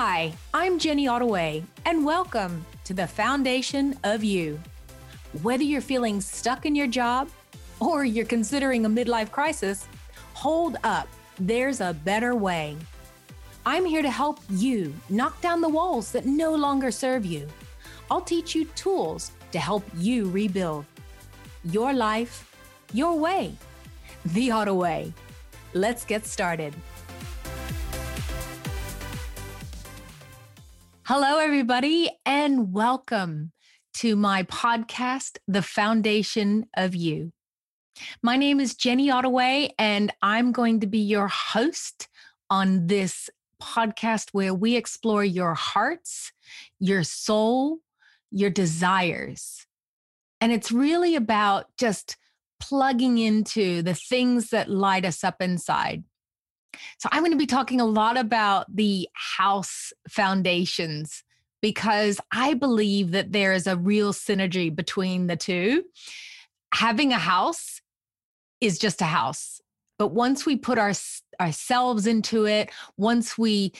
Hi, I'm Jenny Ottaway, and welcome to the Foundation of You. Whether you're feeling stuck in your job or you're considering a midlife crisis, hold up, there's a better way. I'm here to help you knock down the walls that no longer serve you. I'll teach you tools to help you rebuild your life, your way, the Ottaway. Let's get started. Hello, everybody, and welcome to my podcast, The Foundation of You. My name is Jenny Ottaway, and I'm going to be your host on this podcast where we explore your hearts, your soul, your desires. And it's really about just plugging into the things that light us up inside. So I'm going to be talking a lot about the house foundations because I believe that there is a real synergy between the two. Having a house is just a house. But once we put our, ourselves into it, once we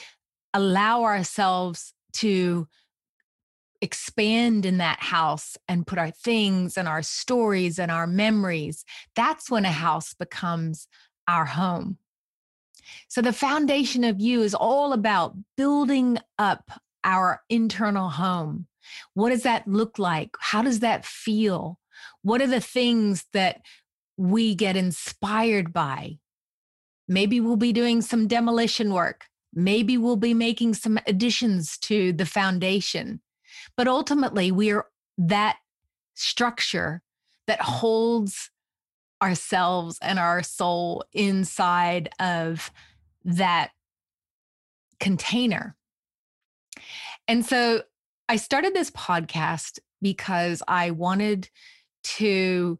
allow ourselves to expand in that house and put our things and our stories and our memories, that's when a house becomes our home. So the foundation of you is all about building up our internal home. What does that look like? How does that feel? What are the things that we get inspired by? Maybe we'll be doing some demolition work. Maybe we'll be making some additions to the foundation. But ultimately, we are that structure that holds ourselves and our soul inside of that container. And so I started this podcast because I wanted to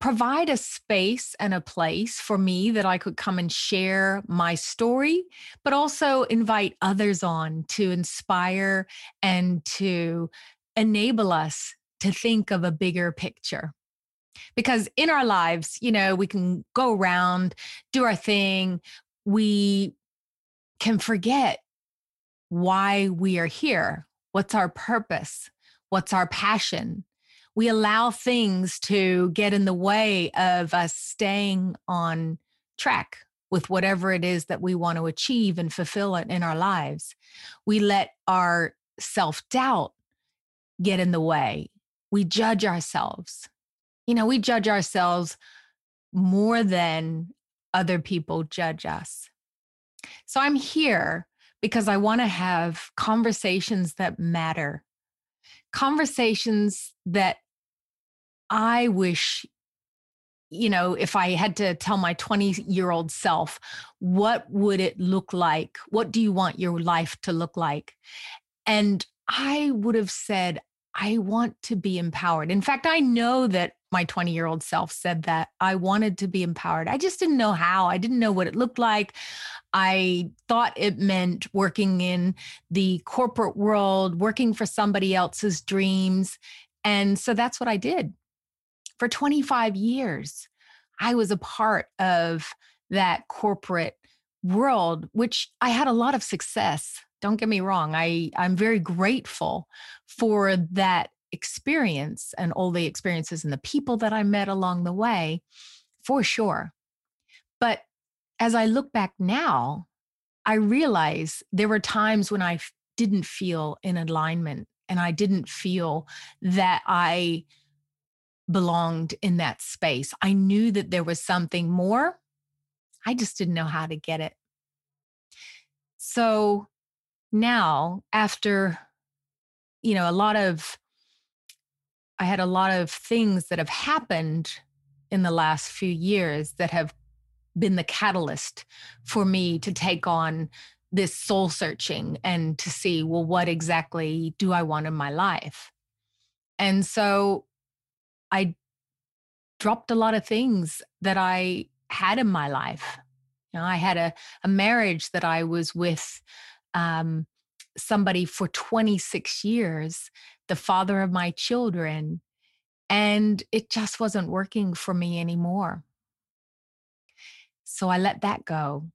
provide a space and a place for me that I could come and share my story, but also invite others on to inspire and to enable us to think of a bigger picture. Because in our lives, you know, we can go around, do our thing, we can forget why we are here. What's our purpose? What's our passion? We allow things to get in the way of us staying on track with whatever it is that we want to achieve and fulfill it in our lives. We let our self doubt get in the way. We judge ourselves. You know, we judge ourselves more than other people judge us. So I'm here because I want to have conversations that matter, conversations that I wish, you know, if I had to tell my 20 year old self, what would it look like? What do you want your life to look like? And I would have said, I want to be empowered. In fact, I know that my 20 year old self said that I wanted to be empowered. I just didn't know how. I didn't know what it looked like. I thought it meant working in the corporate world, working for somebody else's dreams. And so that's what I did. For 25 years, I was a part of that corporate world, which I had a lot of success. Don't get me wrong. I, I'm very grateful for that experience and all the experiences and the people that I met along the way, for sure. But as I look back now, I realize there were times when I didn't feel in alignment and I didn't feel that I belonged in that space. I knew that there was something more. I just didn't know how to get it. So now, after, you know, a lot of I had a lot of things that have happened in the last few years that have been the catalyst for me to take on this soul searching and to see, well, what exactly do I want in my life? And so I dropped a lot of things that I had in my life. You know, I had a, a marriage that I was with um, somebody for 26 years the father of my children. And it just wasn't working for me anymore. So I let that go.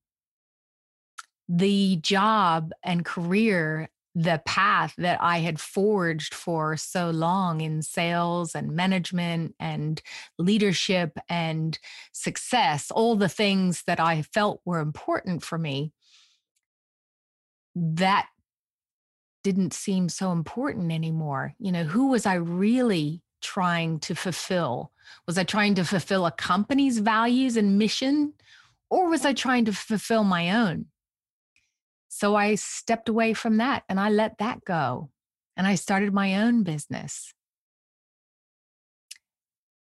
the job and career, the path that I had forged for so long in sales and management and leadership and success, all the things that I felt were important for me, that didn't seem so important anymore. You know, who was I really trying to fulfill? Was I trying to fulfill a company's values and mission, or was I trying to fulfill my own? So I stepped away from that and I let that go. And I started my own business.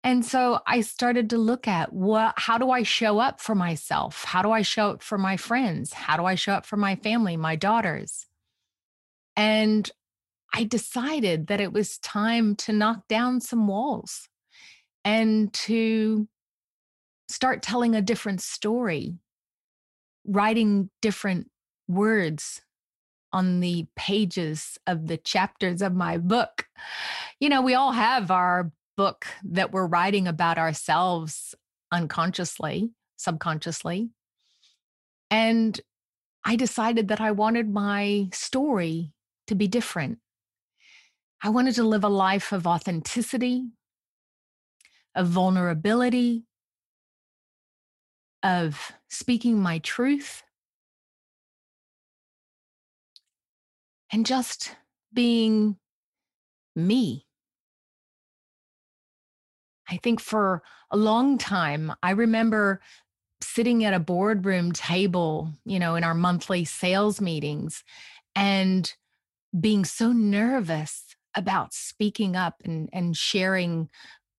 And so I started to look at what how do I show up for myself? How do I show up for my friends? How do I show up for my family, my daughters? And I decided that it was time to knock down some walls and to start telling a different story, writing different words on the pages of the chapters of my book. You know, we all have our book that we're writing about ourselves unconsciously, subconsciously. And I decided that I wanted my story to be different. I wanted to live a life of authenticity, of vulnerability, of speaking my truth, and just being me. I think for a long time, I remember sitting at a boardroom table, you know, in our monthly sales meetings and being so nervous about speaking up and, and sharing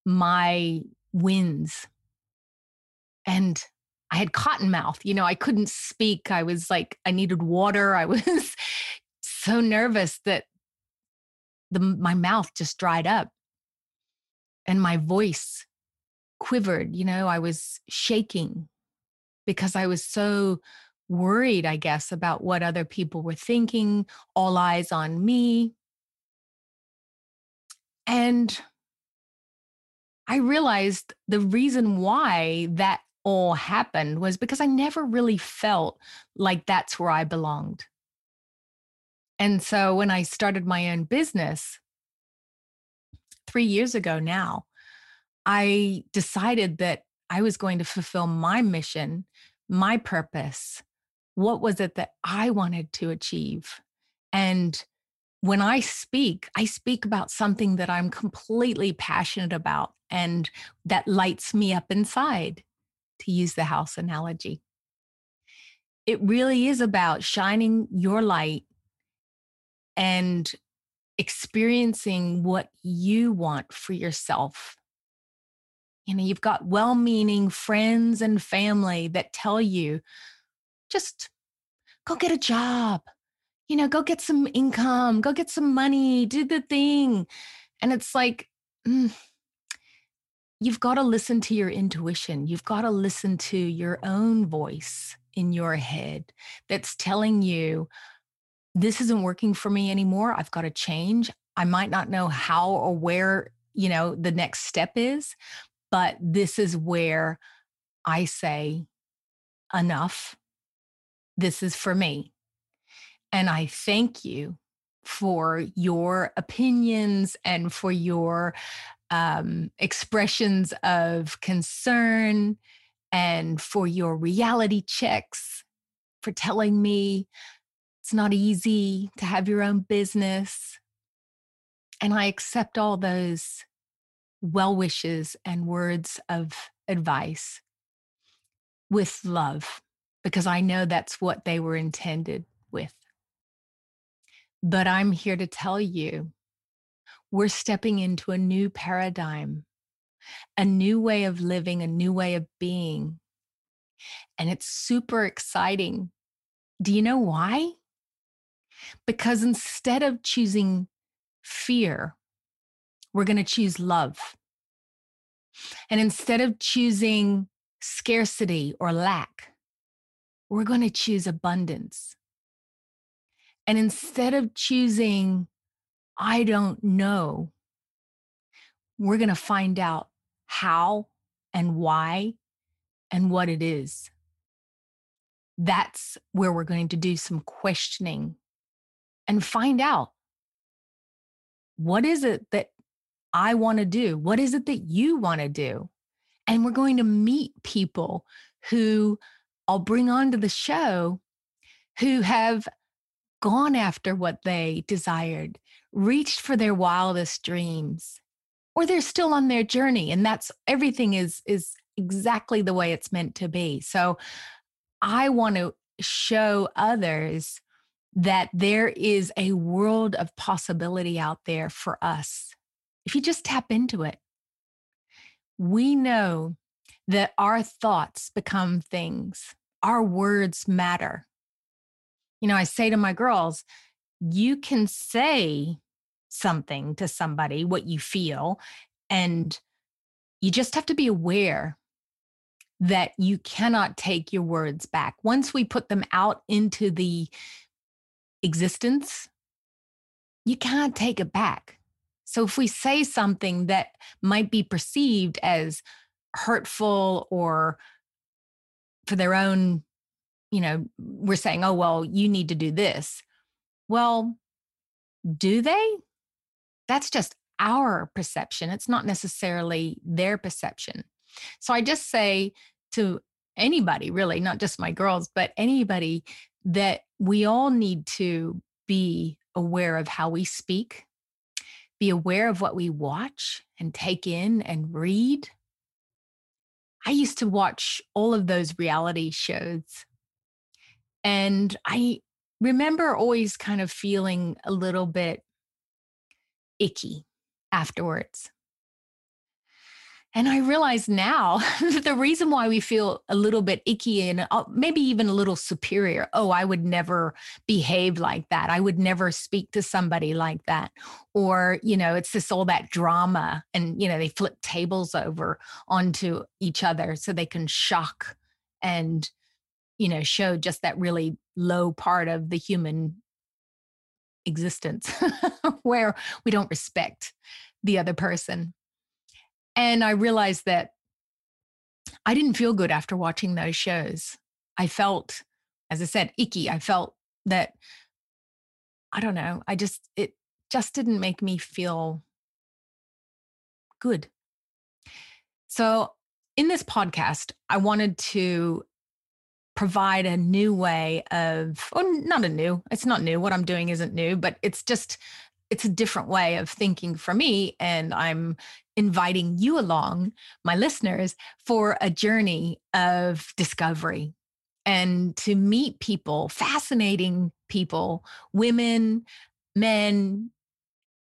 my wins. And I had cotton mouth, you know, I couldn't speak. I was like, I needed water. I was so nervous that the my mouth just dried up and my voice quivered you know i was shaking because i was so worried i guess about what other people were thinking all eyes on me and i realized the reason why that all happened was because i never really felt like that's where i belonged and so when I started my own business three years ago now, I decided that I was going to fulfill my mission, my purpose. What was it that I wanted to achieve? And when I speak, I speak about something that I'm completely passionate about and that lights me up inside, to use the house analogy. It really is about shining your light and experiencing what you want for yourself. You know, you've got well meaning friends and family that tell you just go get a job, you know, go get some income, go get some money, do the thing. And it's like, mm, you've got to listen to your intuition. You've got to listen to your own voice in your head that's telling you, this isn't working for me anymore. I've got to change. I might not know how or where, you know, the next step is, but this is where I say, enough. This is for me. And I thank you for your opinions and for your um, expressions of concern and for your reality checks, for telling me it's not easy to have your own business. And I accept all those well wishes and words of advice with love because I know that's what they were intended with. But I'm here to tell you we're stepping into a new paradigm, a new way of living, a new way of being. And it's super exciting. Do you know why? Because instead of choosing fear, we're going to choose love. And instead of choosing scarcity or lack, we're going to choose abundance. And instead of choosing, I don't know, we're going to find out how and why and what it is. that's where we're going to do some questioning and find out what is it that I want to do? What is it that you want to do? And we're going to meet people who I'll bring onto the show who have gone after what they desired, reached for their wildest dreams, or they're still on their journey. And that's everything is, is exactly the way it's meant to be. So I want to show others that there is a world of possibility out there for us. If you just tap into it, we know that our thoughts become things, our words matter. You know, I say to my girls, you can say something to somebody, what you feel, and you just have to be aware that you cannot take your words back. Once we put them out into the existence, you can't take it back. So if we say something that might be perceived as hurtful or for their own, you know, we're saying, oh, well, you need to do this. Well, do they? That's just our perception. It's not necessarily their perception. So I just say to anybody, really, not just my girls, but anybody, that we all need to be aware of how we speak, be aware of what we watch and take in and read. I used to watch all of those reality shows. And I remember always kind of feeling a little bit icky afterwards. And I realize now that the reason why we feel a little bit icky and uh, maybe even a little superior. Oh, I would never behave like that. I would never speak to somebody like that. Or, you know, it's just all that drama. And, you know, they flip tables over onto each other so they can shock and, you know, show just that really low part of the human existence where we don't respect the other person. And I realized that I didn't feel good after watching those shows. I felt, as I said, icky. I felt that, I don't know, I just, it just didn't make me feel good. So, in this podcast, I wanted to provide a new way of, or not a new, it's not new. What I'm doing isn't new, but it's just it's a different way of thinking for me. And I'm inviting you along, my listeners, for a journey of discovery and to meet people, fascinating people, women, men,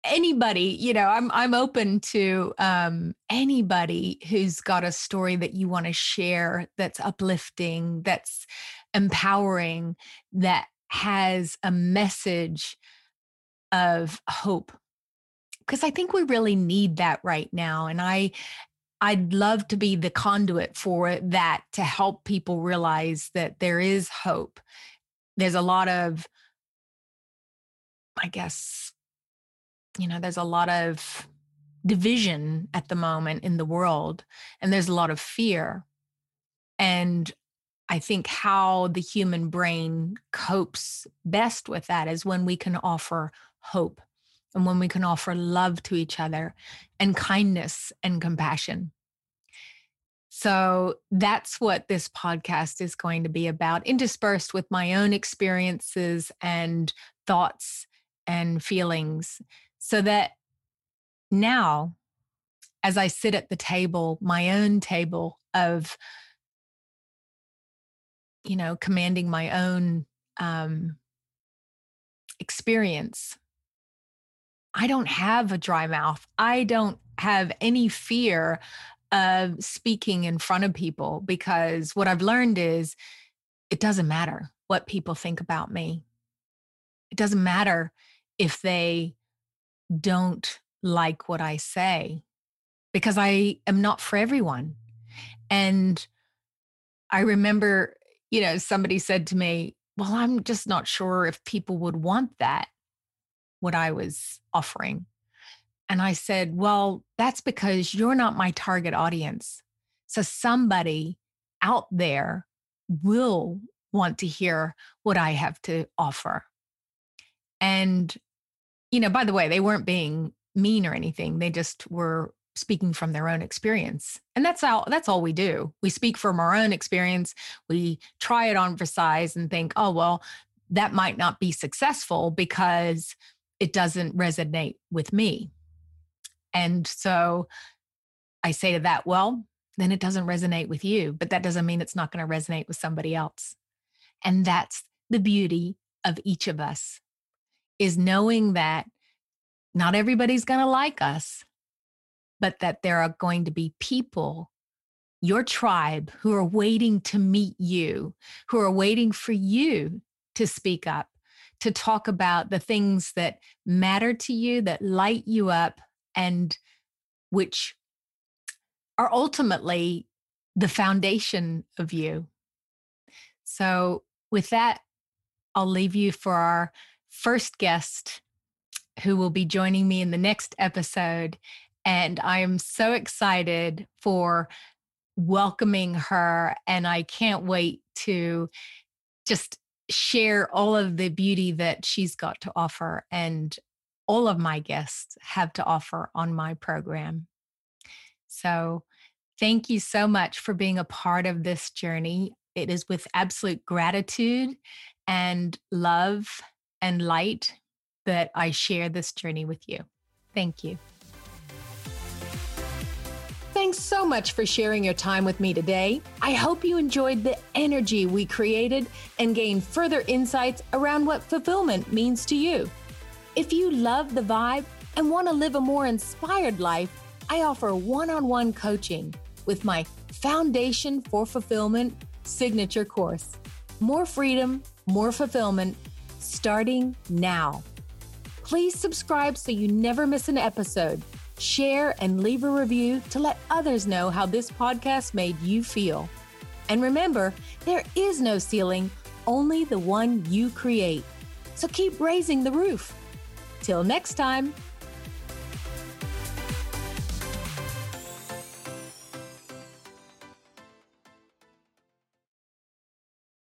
anybody you know i'm i'm open to um anybody who's got a story that you want to share that's uplifting that's empowering that has a message of hope because I think we really need that right now. And I, I'd love to be the conduit for that to help people realize that there is hope. There's a lot of, I guess, you know, there's a lot of division at the moment in the world, and there's a lot of fear. And I think how the human brain copes best with that is when we can offer hope and when we can offer love to each other and kindness and compassion. So that's what this podcast is going to be about, interspersed with my own experiences and thoughts and feelings, so that now, as I sit at the table, my own table of, you know, commanding my own um, experience I don't have a dry mouth. I don't have any fear of speaking in front of people because what I've learned is it doesn't matter what people think about me. It doesn't matter if they don't like what I say because I am not for everyone. And I remember, you know, somebody said to me, Well, I'm just not sure if people would want that what I was offering. And I said, Well, that's because you're not my target audience. So somebody out there will want to hear what I have to offer. And, you know, by the way, they weren't being mean or anything. They just were speaking from their own experience. And that's all that's all we do. We speak from our own experience. We try it on for size and think, "Oh, well, that might not be successful because it doesn't resonate with me." And so I say to that, "Well, then it doesn't resonate with you, but that doesn't mean it's not going to resonate with somebody else." And that's the beauty of each of us is knowing that not everybody's going to like us, but that there are going to be people, your tribe, who are waiting to meet you, who are waiting for you to speak up, to talk about the things that matter to you, that light you up, and which are ultimately the foundation of you. So, with that, I'll leave you for our first guest who will be joining me in the next episode. And I am so excited for welcoming her. And I can't wait to just share all of the beauty that she's got to offer and all of my guests have to offer on my program. So, thank you so much for being a part of this journey. It is with absolute gratitude and love and light that I share this journey with you. Thank you. So much for sharing your time with me today. I hope you enjoyed the energy we created and gained further insights around what fulfillment means to you. If you love the vibe and want to live a more inspired life, I offer one on one coaching with my Foundation for Fulfillment signature course. More freedom, more fulfillment, starting now. Please subscribe so you never miss an episode. Share and leave a review to let others know how this podcast made you feel. And remember, there is no ceiling, only the one you create. So keep raising the roof. Till next time.